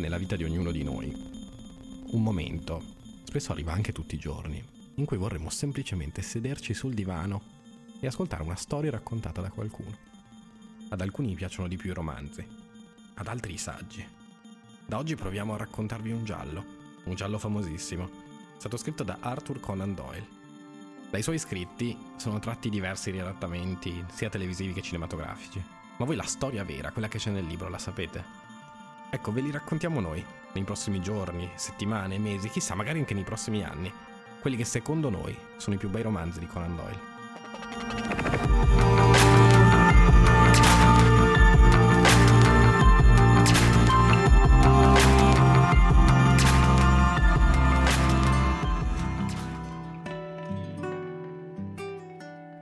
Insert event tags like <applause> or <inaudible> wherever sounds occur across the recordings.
nella vita di ognuno di noi un momento, spesso arriva anche tutti i giorni, in cui vorremmo semplicemente sederci sul divano e ascoltare una storia raccontata da qualcuno. Ad alcuni piacciono di più i romanzi, ad altri i saggi. Da oggi proviamo a raccontarvi un giallo, un giallo famosissimo, stato scritto da Arthur Conan Doyle. Dai suoi scritti sono tratti diversi riadattamenti, sia televisivi che cinematografici. Ma voi la storia vera, quella che c'è nel libro, la sapete? Ecco, ve li raccontiamo noi, nei prossimi giorni, settimane, mesi, chissà, magari anche nei prossimi anni. Quelli che secondo noi sono i più bei romanzi di Conan Doyle.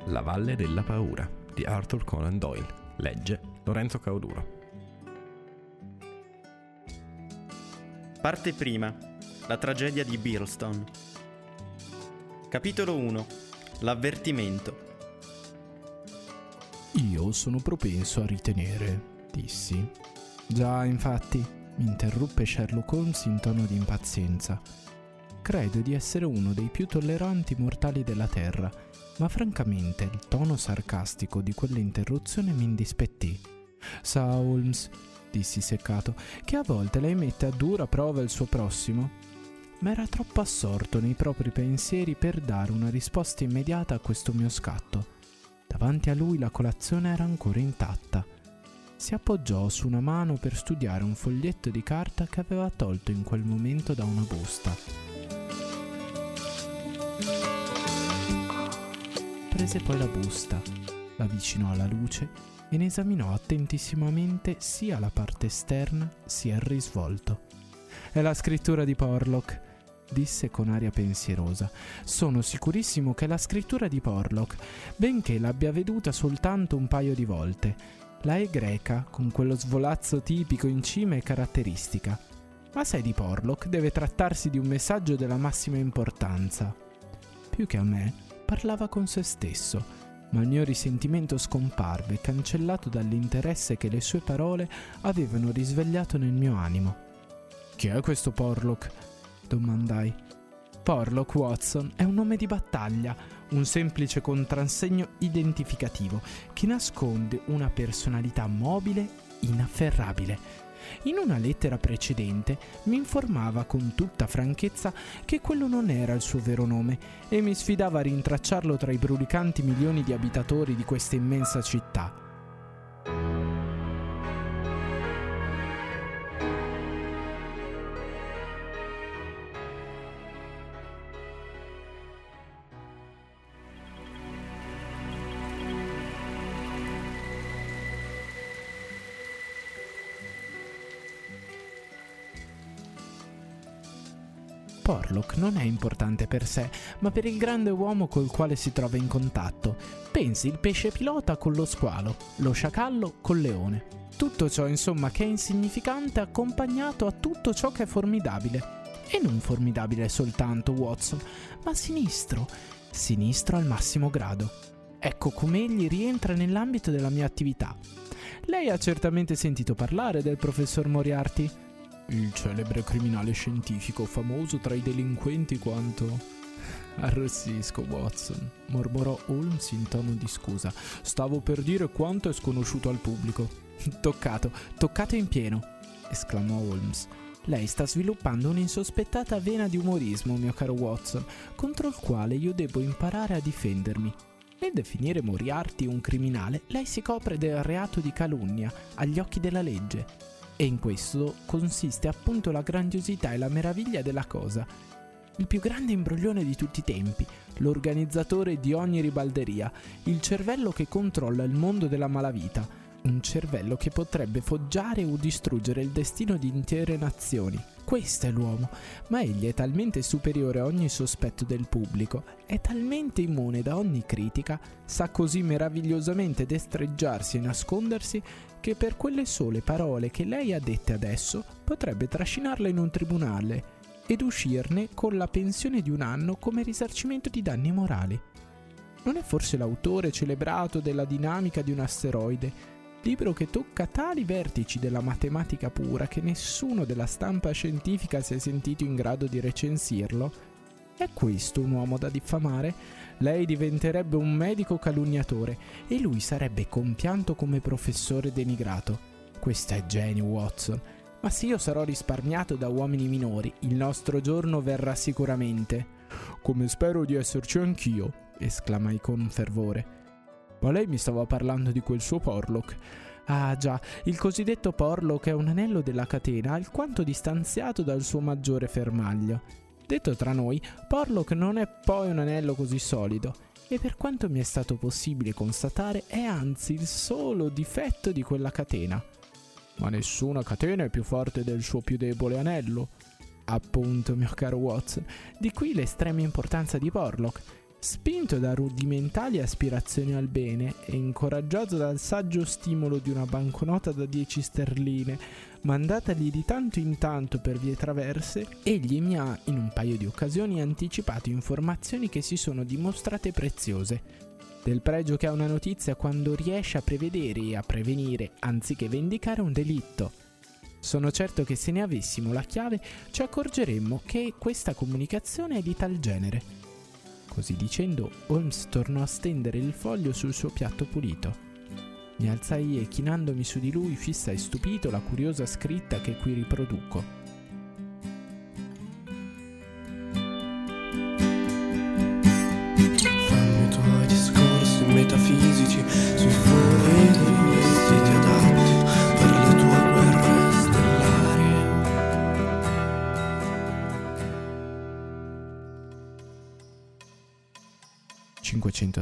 La Valle della Paura di Arthur Conan Doyle. Legge Lorenzo Cauduro. Parte prima. La tragedia di Birlstone. Capitolo 1. L'avvertimento. Io sono propenso a ritenere, dissi. Già, infatti, mi interruppe Sherlock Holmes in tono di impazienza. Credo di essere uno dei più tolleranti mortali della Terra, ma francamente il tono sarcastico di quell'interruzione mi indispettì. Sa Holmes, dissi seccato, che a volte lei mette a dura prova il suo prossimo. Ma era troppo assorto nei propri pensieri per dare una risposta immediata a questo mio scatto. Davanti a lui la colazione era ancora intatta. Si appoggiò su una mano per studiare un foglietto di carta che aveva tolto in quel momento da una busta. Prese poi la busta, l'avvicinò alla luce e ne esaminò attentissimamente sia la parte esterna sia il risvolto. È la scrittura di Porlock, disse con aria pensierosa. Sono sicurissimo che è la scrittura di Porlock, benché l'abbia veduta soltanto un paio di volte. La è greca, con quello svolazzo tipico in cima e caratteristica. Ma se di Porlock, deve trattarsi di un messaggio della massima importanza. Più che a me, parlava con se stesso ma il mio risentimento scomparve, cancellato dall'interesse che le sue parole avevano risvegliato nel mio animo. Chi è questo Porlock? domandai. Porlock Watson è un nome di battaglia, un semplice contrassegno identificativo che nasconde una personalità mobile, inafferrabile in una lettera precedente mi informava con tutta franchezza che quello non era il suo vero nome e mi sfidava a rintracciarlo tra i brulicanti milioni di abitatori di questa immensa città. Non è importante per sé, ma per il grande uomo col quale si trova in contatto. Pensi il pesce pilota con lo squalo, lo sciacallo col leone. Tutto ciò, insomma, che è insignificante accompagnato a tutto ciò che è formidabile. E non formidabile soltanto, Watson, ma sinistro. Sinistro al massimo grado. Ecco come egli rientra nell'ambito della mia attività. Lei ha certamente sentito parlare del professor Moriarty? Il celebre criminale scientifico famoso tra i delinquenti quanto... <laughs> Arrossisco, Watson, mormorò Holmes in tono di scusa. Stavo per dire quanto è sconosciuto al pubblico. <laughs> Toccato, toccato in pieno, esclamò Holmes. Lei sta sviluppando un'insospettata vena di umorismo, mio caro Watson, contro il quale io devo imparare a difendermi. Nel definire Moriarty un criminale, lei si copre del reato di calunnia agli occhi della legge e in questo consiste appunto la grandiosità e la meraviglia della cosa. Il più grande imbroglione di tutti i tempi, l'organizzatore di ogni ribalderia, il cervello che controlla il mondo della malavita, un cervello che potrebbe foggiare o distruggere il destino di intere nazioni. Questo è l'uomo, ma egli è talmente superiore a ogni sospetto del pubblico, è talmente immune da ogni critica, sa così meravigliosamente destreggiarsi e nascondersi, che per quelle sole parole che lei ha dette adesso potrebbe trascinarla in un tribunale ed uscirne con la pensione di un anno come risarcimento di danni morali. Non è forse l'autore celebrato della dinamica di un asteroide, libro che tocca tali vertici della matematica pura che nessuno della stampa scientifica si è sentito in grado di recensirlo? È questo un uomo da diffamare? Lei diventerebbe un medico calunniatore e lui sarebbe compianto come professore denigrato. Questa è Jenny Watson. Ma se io sarò risparmiato da uomini minori, il nostro giorno verrà sicuramente. Come spero di esserci anch'io, esclamai con fervore. Ma lei mi stava parlando di quel suo Porlock. Ah già, il cosiddetto Porlock è un anello della catena alquanto distanziato dal suo maggiore fermaglio. Detto tra noi, Porlock non è poi un anello così solido, e per quanto mi è stato possibile constatare è anzi il solo difetto di quella catena. Ma nessuna catena è più forte del suo più debole anello. Appunto, mio caro Watson, di qui l'estrema importanza di Porlock. Spinto da rudimentali aspirazioni al bene e incoraggiato dal saggio stimolo di una banconota da 10 sterline, mandatagli di tanto in tanto per vie traverse, egli mi ha in un paio di occasioni anticipato informazioni che si sono dimostrate preziose. Del pregio che ha una notizia quando riesce a prevedere e a prevenire anziché vendicare un delitto. Sono certo che se ne avessimo la chiave ci accorgeremmo che questa comunicazione è di tal genere Così dicendo, Holmes tornò a stendere il foglio sul suo piatto pulito. Mi alzai e chinandomi su di lui fissai stupito la curiosa scritta che qui riproduco.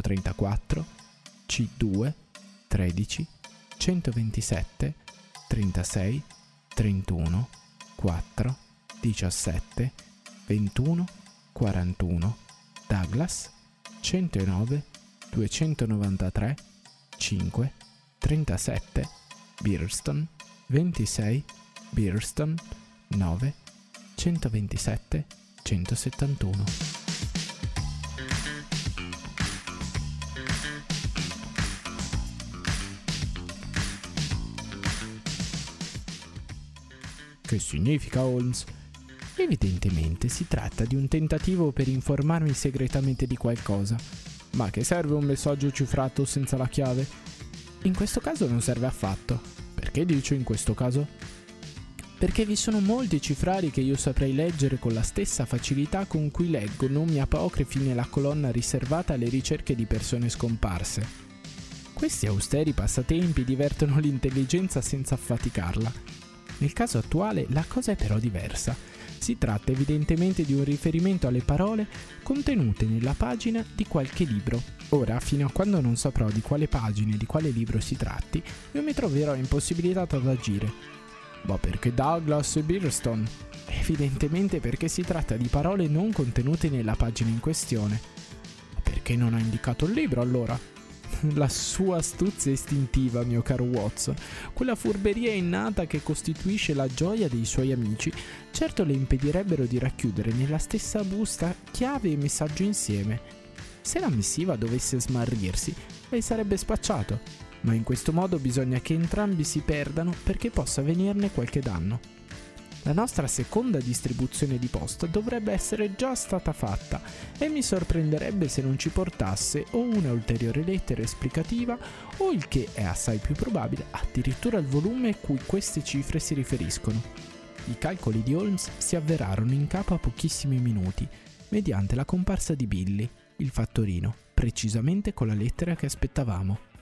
534, C2, 13, 127, 36, 31, 4, 17, 21, 41, Douglas, 109, 293, 5, 37, Beerston, 26, Beerston, 9, 127, 171. Che significa Holmes? Evidentemente si tratta di un tentativo per informarmi segretamente di qualcosa. Ma che serve un messaggio cifrato senza la chiave? In questo caso non serve affatto. Perché dice in questo caso? Perché vi sono molti cifrari che io saprei leggere con la stessa facilità con cui leggo nomi apocrifi nella colonna riservata alle ricerche di persone scomparse. Questi austeri passatempi divertono l'intelligenza senza affaticarla nel caso attuale la cosa è però diversa. Si tratta evidentemente di un riferimento alle parole contenute nella pagina di qualche libro. Ora, fino a quando non saprò di quale pagina e di quale libro si tratti, io mi troverò impossibilitato ad agire. Ma perché Douglas e Beerstone? Evidentemente perché si tratta di parole non contenute nella pagina in questione. Ma perché non ha indicato il libro allora? <laughs> la sua astuzia istintiva, mio caro Watson, quella furberia innata che costituisce la gioia dei suoi amici, certo le impedirebbero di racchiudere nella stessa busta chiave e messaggio insieme. Se la missiva dovesse smarrirsi, lei sarebbe spacciato, ma in questo modo bisogna che entrambi si perdano perché possa venirne qualche danno. La nostra seconda distribuzione di posta dovrebbe essere già stata fatta e mi sorprenderebbe se non ci portasse o una ulteriore lettera esplicativa o il che è assai più probabile addirittura il volume a cui queste cifre si riferiscono. I calcoli di Holmes si avverarono in capo a pochissimi minuti mediante la comparsa di Billy, il fattorino, precisamente con la lettera che aspettavamo.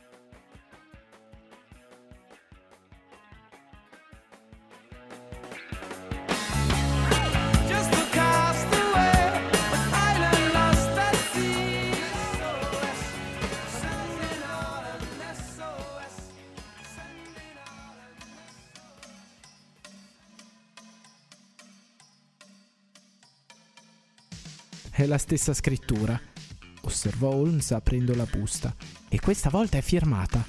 È la stessa scrittura, osservò Holmes aprendo la busta. E questa volta è firmata,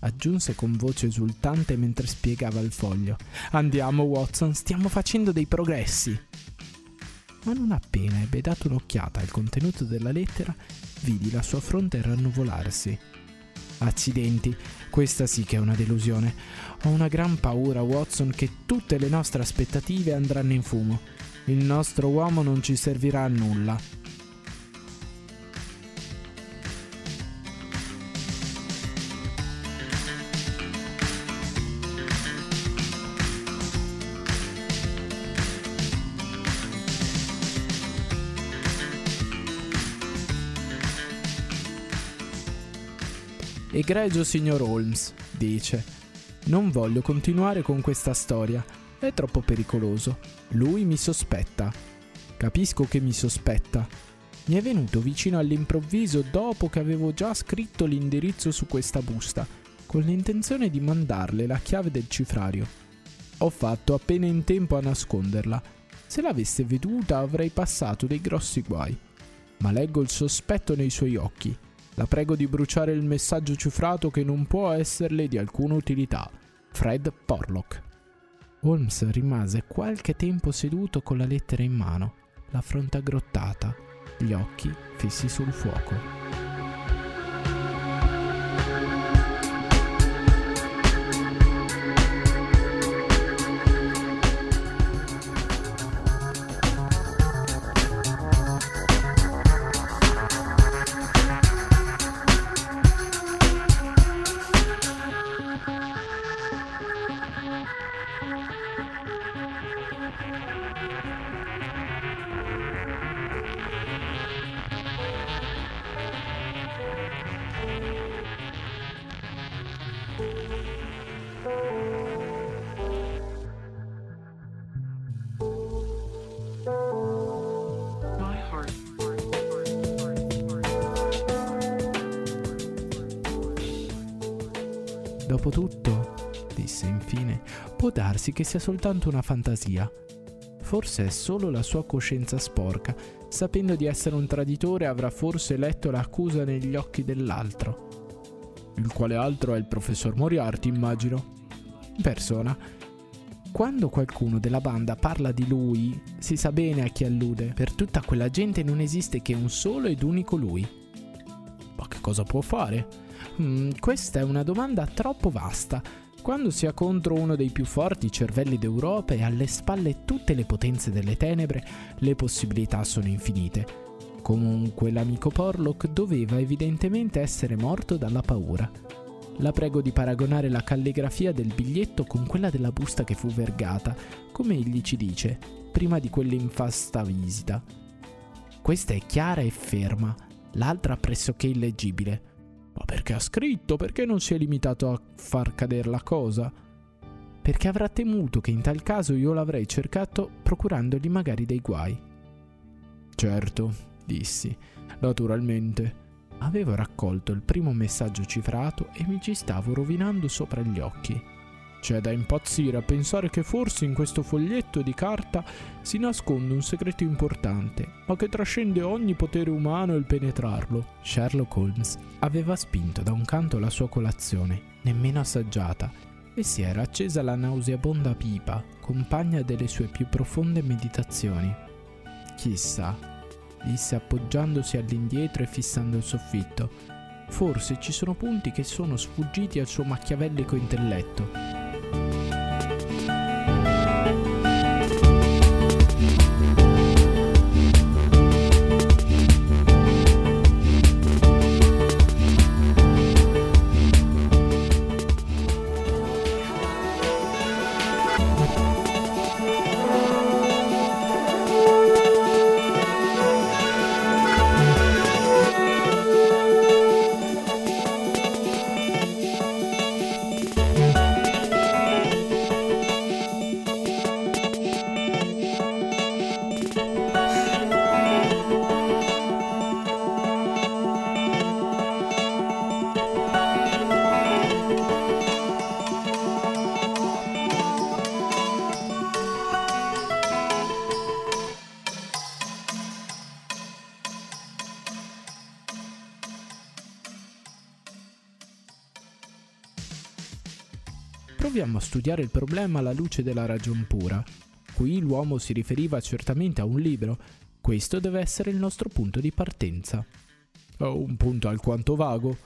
aggiunse con voce esultante mentre spiegava il foglio. Andiamo, Watson, stiamo facendo dei progressi. Ma non appena ebbe dato un'occhiata al contenuto della lettera, vidi la sua fronte rannuvolarsi. Accidenti, questa sì che è una delusione. Ho una gran paura, Watson, che tutte le nostre aspettative andranno in fumo. Il nostro uomo non ci servirà a nulla. Egregio signor Holmes, dice, non voglio continuare con questa storia, è troppo pericoloso. Lui mi sospetta. Capisco che mi sospetta. Mi è venuto vicino all'improvviso dopo che avevo già scritto l'indirizzo su questa busta, con l'intenzione di mandarle la chiave del cifrario. Ho fatto appena in tempo a nasconderla. Se l'avesse veduta avrei passato dei grossi guai. Ma leggo il sospetto nei suoi occhi la prego di bruciare il messaggio cifrato che non può esserle di alcuna utilità. Fred Porlock. Holmes rimase qualche tempo seduto con la lettera in mano, la fronte aggrottata, gli occhi fissi sul fuoco. Può darsi che sia soltanto una fantasia. Forse è solo la sua coscienza sporca, sapendo di essere un traditore avrà forse letto l'accusa negli occhi dell'altro. Il quale altro è il professor Moriarty, immagino. In persona. Quando qualcuno della banda parla di lui, si sa bene a chi allude. Per tutta quella gente non esiste che un solo ed unico lui. Ma che cosa può fare? Hmm, questa è una domanda troppo vasta. Quando si ha contro uno dei più forti cervelli d'Europa e alle spalle tutte le potenze delle tenebre, le possibilità sono infinite. Comunque l'amico Porlock doveva evidentemente essere morto dalla paura. La prego di paragonare la calligrafia del biglietto con quella della busta che fu vergata, come egli ci dice, prima di quell'infasta visita. Questa è chiara e ferma, l'altra pressoché illeggibile. Ma perché ha scritto? Perché non si è limitato a far cadere la cosa? Perché avrà temuto che in tal caso io l'avrei cercato procurandogli magari dei guai. Certo, dissi, naturalmente. Avevo raccolto il primo messaggio cifrato e mi ci stavo rovinando sopra gli occhi. C'è da impazzire a pensare che forse in questo foglietto di carta si nasconde un segreto importante, ma che trascende ogni potere umano il penetrarlo. Sherlock Holmes aveva spinto da un canto la sua colazione, nemmeno assaggiata, e si era accesa la nauseabonda pipa, compagna delle sue più profonde meditazioni. Chissà, disse appoggiandosi all'indietro e fissando il soffitto. Forse ci sono punti che sono sfuggiti al suo macchiavellico intelletto. Studiare il problema alla luce della ragion pura. Qui l'uomo si riferiva certamente a un libro. Questo deve essere il nostro punto di partenza. Un punto alquanto vago.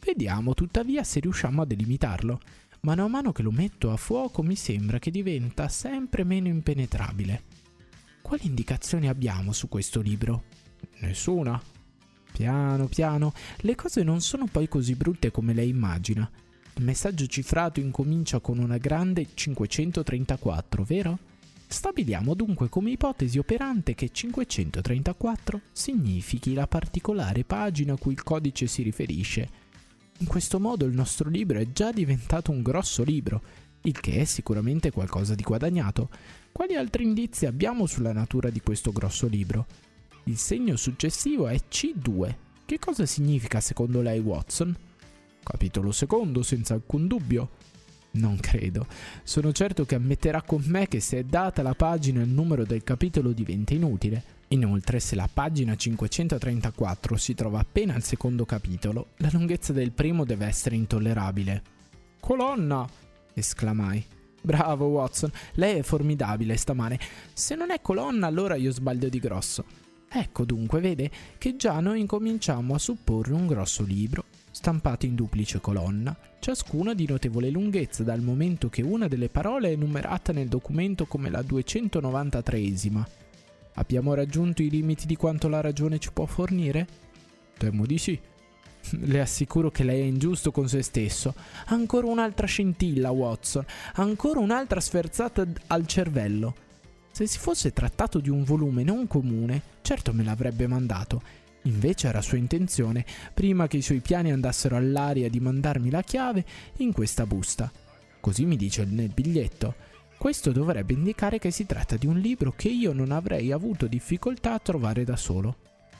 Vedi Vediamo tuttavia se riusciamo a delimitarlo. Mano a mano che lo metto a fuoco mi sembra che diventa sempre meno impenetrabile. Quali indicazioni abbiamo su questo libro? Nessuna. Piano piano, le cose non sono poi così brutte come lei immagina. Il messaggio cifrato incomincia con una grande 534, vero? Stabiliamo dunque come ipotesi operante che 534 significhi la particolare pagina a cui il codice si riferisce. In questo modo il nostro libro è già diventato un grosso libro, il che è sicuramente qualcosa di guadagnato. Quali altri indizi abbiamo sulla natura di questo grosso libro? Il segno successivo è C2. Che cosa significa secondo lei Watson? Capitolo secondo, senza alcun dubbio. Non credo. Sono certo che ammetterà con me che se è data la pagina il numero del capitolo diventa inutile. Inoltre, se la pagina 534 si trova appena al secondo capitolo, la lunghezza del primo deve essere intollerabile. Colonna! esclamai. Bravo Watson, lei è formidabile stamane. Se non è colonna, allora io sbaglio di grosso. Ecco dunque, vede che già noi incominciamo a supporre un grosso libro, stampato in duplice colonna, ciascuna di notevole lunghezza dal momento che una delle parole è numerata nel documento come la 293esima. Abbiamo raggiunto i limiti di quanto la ragione ci può fornire? Temo di sì. <laughs> Le assicuro che lei è ingiusto con se stesso. Ancora un'altra scintilla, Watson. Ancora un'altra sferzata al cervello. Se si fosse trattato di un volume non comune, certo me l'avrebbe mandato. Invece era sua intenzione, prima che i suoi piani andassero all'aria, di mandarmi la chiave in questa busta. Così mi dice nel biglietto. Questo dovrebbe indicare che si tratta di un libro che io non avrei avuto difficoltà a trovare da solo.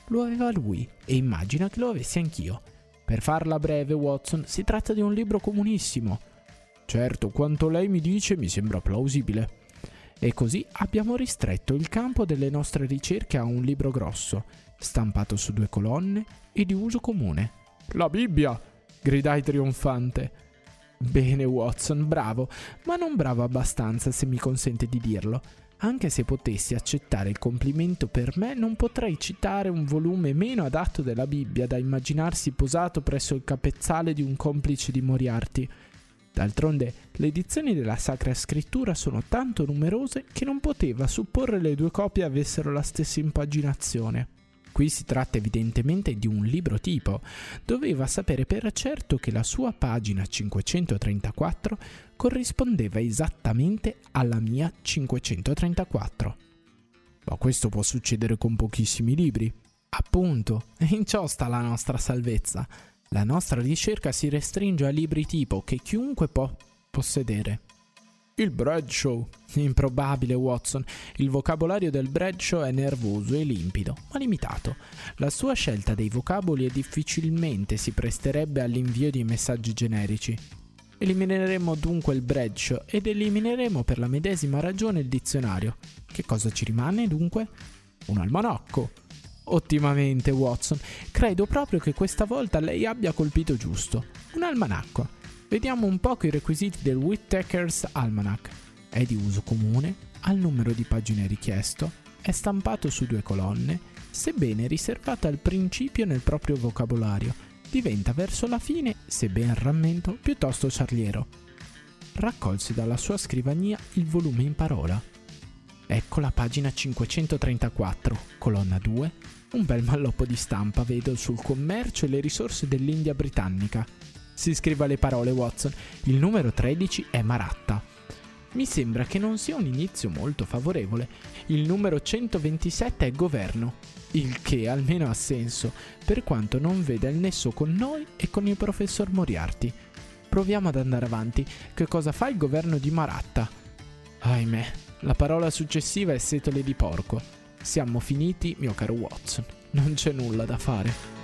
Lo aveva lui e immagina che lo avessi anch'io. Per farla breve, Watson, si tratta di un libro comunissimo. Certo, quanto lei mi dice mi sembra plausibile. E così abbiamo ristretto il campo delle nostre ricerche a un libro grosso, stampato su due colonne e di uso comune. La Bibbia! gridai trionfante. Bene, Watson, bravo, ma non bravo abbastanza se mi consente di dirlo. Anche se potessi accettare il complimento per me, non potrei citare un volume meno adatto della Bibbia da immaginarsi posato presso il capezzale di un complice di Moriarty. D'altronde, le edizioni della Sacra Scrittura sono tanto numerose che non poteva supporre le due copie avessero la stessa impaginazione. Qui si tratta evidentemente di un libro tipo. Doveva sapere per certo che la sua pagina 534 corrispondeva esattamente alla mia 534. Ma questo può succedere con pochissimi libri. Appunto, <laughs> in ciò sta la nostra salvezza. La nostra ricerca si restringe a libri tipo che chiunque può possedere. Il Bradshaw. Improbabile, Watson. Il vocabolario del Bradshaw è nervoso e limpido, ma limitato. La sua scelta dei vocaboli difficilmente si presterebbe all'invio di messaggi generici. Elimineremo dunque il Bradshaw ed elimineremo per la medesima ragione il dizionario. Che cosa ci rimane dunque? Un almanacco. Ottimamente, Watson. Credo proprio che questa volta lei abbia colpito giusto. Un almanacco. Vediamo un poco i requisiti del Whittaker's Almanac. È di uso comune, ha il numero di pagine richiesto, è stampato su due colonne, sebbene riservato al principio nel proprio vocabolario, diventa verso la fine, se ben rammento, piuttosto ciarliero. Raccolse dalla sua scrivania il volume in parola. Ecco la pagina 534, colonna 2, un bel malloppo di stampa vedo sul commercio e le risorse dell'India britannica, si scriva le parole Watson. Il numero 13 è Maratta. Mi sembra che non sia un inizio molto favorevole. Il numero 127 è governo, il che almeno ha senso, per quanto non veda il nesso con noi e con il professor Moriarty. Proviamo ad andare avanti. Che cosa fa il governo di Maratta? Ahimè, la parola successiva è setole di porco. Siamo finiti, mio caro Watson. Non c'è nulla da fare.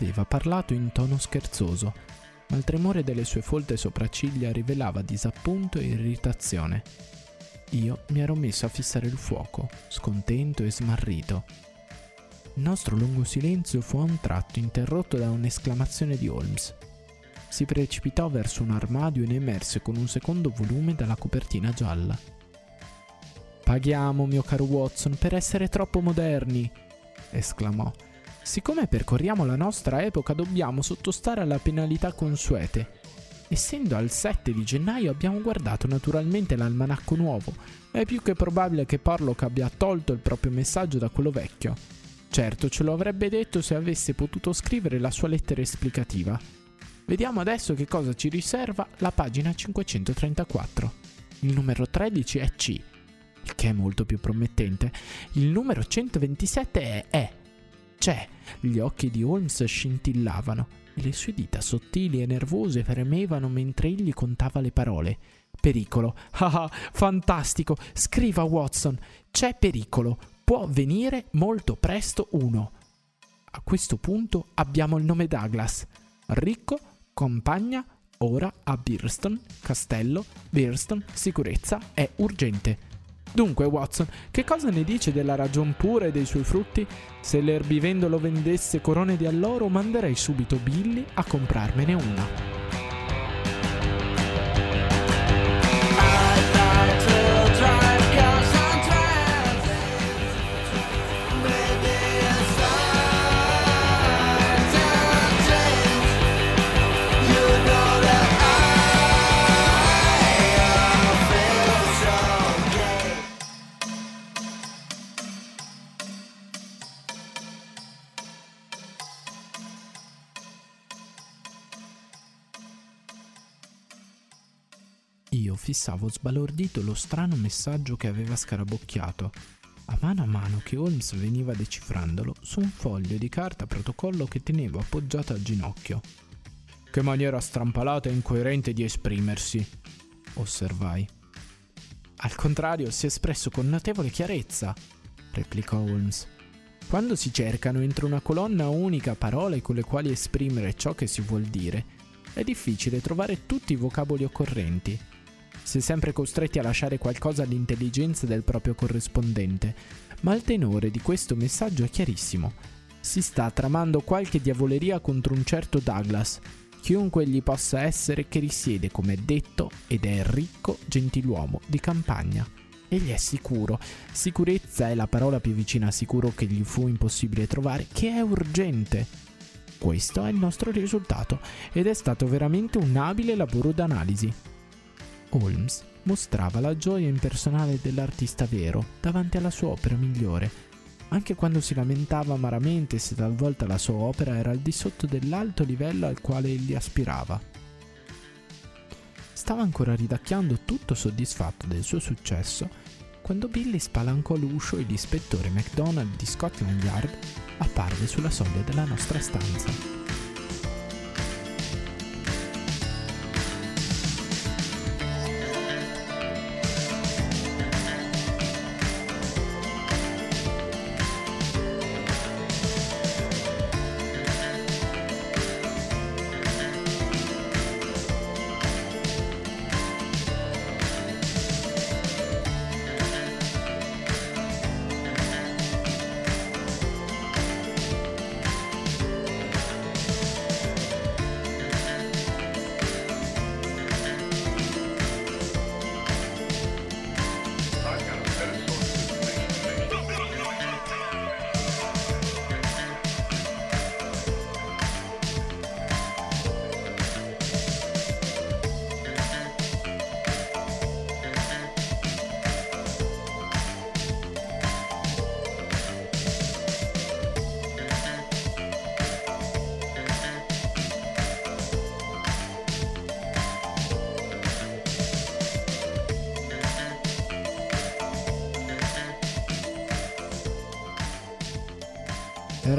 Aveva parlato in tono scherzoso, ma il tremore delle sue folte sopracciglia rivelava disappunto e irritazione. Io mi ero messo a fissare il fuoco, scontento e smarrito. Il nostro lungo silenzio fu a un tratto interrotto da un'esclamazione di Holmes. Si precipitò verso un armadio e ne emerse con un secondo volume dalla copertina gialla. Paghiamo, mio caro Watson, per essere troppo moderni, esclamò. Siccome percorriamo la nostra epoca dobbiamo sottostare alla penalità consuete. Essendo al 7 di gennaio abbiamo guardato naturalmente l'almanacco nuovo. È più che probabile che Porlock abbia tolto il proprio messaggio da quello vecchio. Certo, ce lo avrebbe detto se avesse potuto scrivere la sua lettera esplicativa. Vediamo adesso che cosa ci riserva la pagina 534. Il numero 13 è C, il che è molto più promettente. Il numero 127 è E. C'è. Gli occhi di Holmes scintillavano e le sue dita sottili e nervose fremevano mentre egli contava le parole. Pericolo. Ah, ah, fantastico. Scriva Watson. C'è pericolo. Può venire molto presto uno. A questo punto abbiamo il nome Douglas. Ricco, compagna, ora a Birston, castello, Birston, sicurezza, è urgente. Dunque, Watson, che cosa ne dice della ragion pura e dei suoi frutti? Se l'erbivendolo vendesse corone di alloro, manderei subito Billy a comprarmene una. Fissavo sbalordito lo strano messaggio che aveva scarabocchiato, a mano a mano che Holmes veniva decifrandolo su un foglio di carta protocollo che tenevo appoggiato al ginocchio. Che maniera strampalata e incoerente di esprimersi, osservai. Al contrario, si è espresso con notevole chiarezza, replicò Holmes. Quando si cercano entro una colonna unica parole con le quali esprimere ciò che si vuol dire, è difficile trovare tutti i vocaboli occorrenti si è sempre costretti a lasciare qualcosa all'intelligenza del proprio corrispondente, ma il tenore di questo messaggio è chiarissimo. Si sta tramando qualche diavoleria contro un certo Douglas, chiunque egli possa essere che risiede come detto ed è ricco gentiluomo di campagna. Egli è sicuro, sicurezza è la parola più vicina a sicuro che gli fu impossibile trovare, che è urgente. Questo è il nostro risultato ed è stato veramente un abile lavoro d'analisi. Holmes mostrava la gioia impersonale dell'artista vero davanti alla sua opera migliore, anche quando si lamentava amaramente se talvolta la sua opera era al di sotto dell'alto livello al quale egli aspirava. Stava ancora ridacchiando tutto soddisfatto del suo successo quando Billy spalancò l'uscio e l'ispettore MacDonald di Scotland Yard apparve sulla soglia della nostra stanza.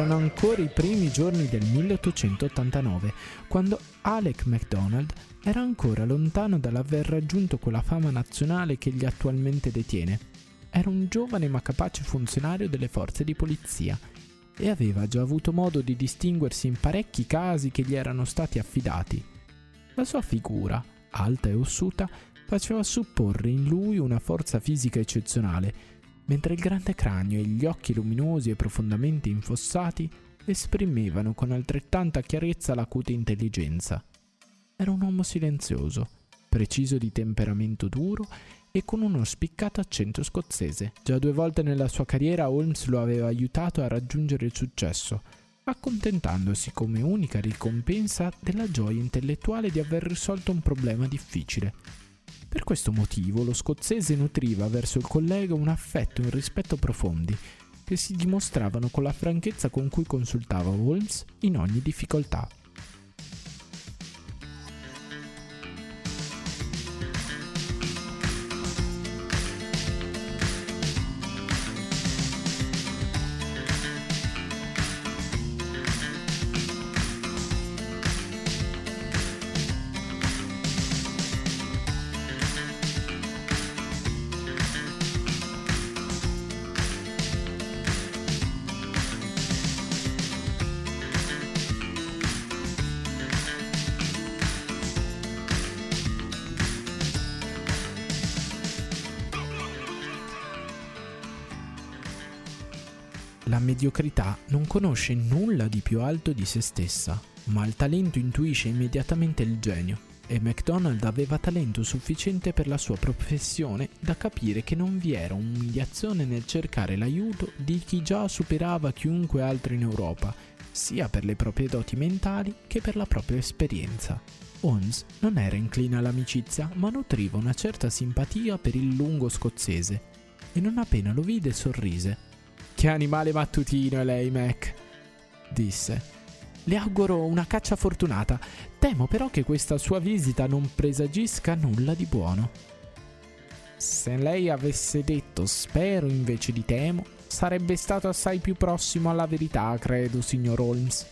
Erano ancora i primi giorni del 1889, quando Alec MacDonald era ancora lontano dall'aver raggiunto quella fama nazionale che egli attualmente detiene. Era un giovane ma capace funzionario delle forze di polizia e aveva già avuto modo di distinguersi in parecchi casi che gli erano stati affidati. La sua figura, alta e ossuta, faceva supporre in lui una forza fisica eccezionale, mentre il grande cranio e gli occhi luminosi e profondamente infossati esprimevano con altrettanta chiarezza l'acute intelligenza. Era un uomo silenzioso, preciso di temperamento duro e con uno spiccato accento scozzese. Già due volte nella sua carriera Holmes lo aveva aiutato a raggiungere il successo, accontentandosi come unica ricompensa della gioia intellettuale di aver risolto un problema difficile. Per questo motivo lo scozzese nutriva verso il collega un affetto e un rispetto profondi, che si dimostravano con la franchezza con cui consultava Holmes in ogni difficoltà. La mediocrità non conosce nulla di più alto di se stessa, ma il talento intuisce immediatamente il genio e MacDonald aveva talento sufficiente per la sua professione da capire che non vi era umiliazione nel cercare l'aiuto di chi già superava chiunque altro in Europa, sia per le proprie doti mentali che per la propria esperienza. Holmes non era incline all'amicizia, ma nutriva una certa simpatia per il lungo scozzese e non appena lo vide sorrise che animale mattutino è lei, Mac, disse. Le auguro una caccia fortunata. Temo però che questa sua visita non presagisca nulla di buono. Se lei avesse detto spero invece di temo, sarebbe stato assai più prossimo alla verità, credo, signor Holmes.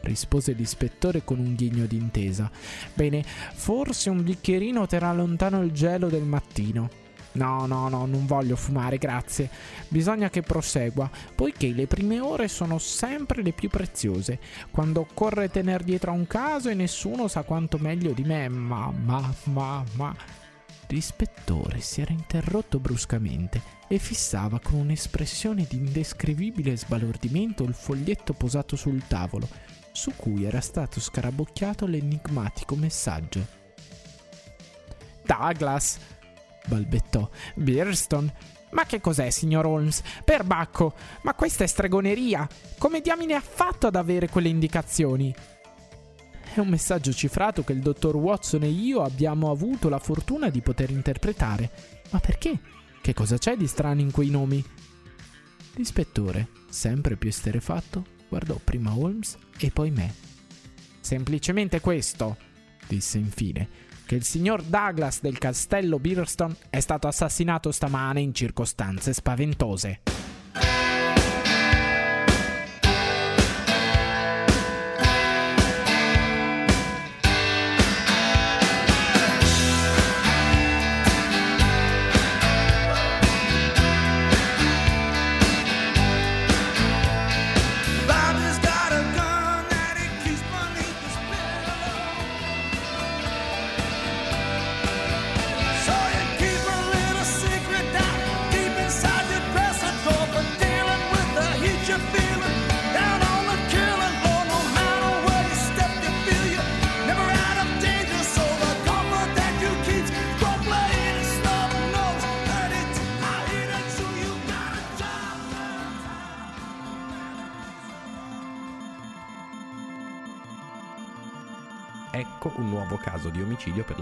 rispose l'ispettore con un ghigno d'intesa. Bene, forse un bicchierino terrà lontano il gelo del mattino. No, no, no, non voglio fumare, grazie. Bisogna che prosegua, poiché le prime ore sono sempre le più preziose, quando occorre tener dietro a un caso e nessuno sa quanto meglio di me. Ma, ma, ma, ma. L'ispettore si era interrotto bruscamente e fissava con un'espressione di indescrivibile sbalordimento il foglietto posato sul tavolo, su cui era stato scarabocchiato l'enigmatico messaggio. Douglas, balbettò. Birston? Ma che cos'è, signor Holmes? Perbacco! Ma questa è stregoneria! Come diamine ha fatto ad avere quelle indicazioni? È un messaggio cifrato che il dottor Watson e io abbiamo avuto la fortuna di poter interpretare. Ma perché? Che cosa c'è di strano in quei nomi? L'ispettore, sempre più esterefatto, guardò prima Holmes e poi me. Semplicemente questo, disse infine che il signor Douglas del castello Birston è stato assassinato stamane in circostanze spaventose.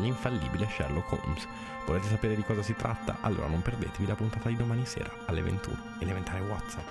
L'infallibile Sherlock Holmes. Volete sapere di cosa si tratta? Allora non perdetevi la puntata di domani sera alle 21. Elementare WhatsApp.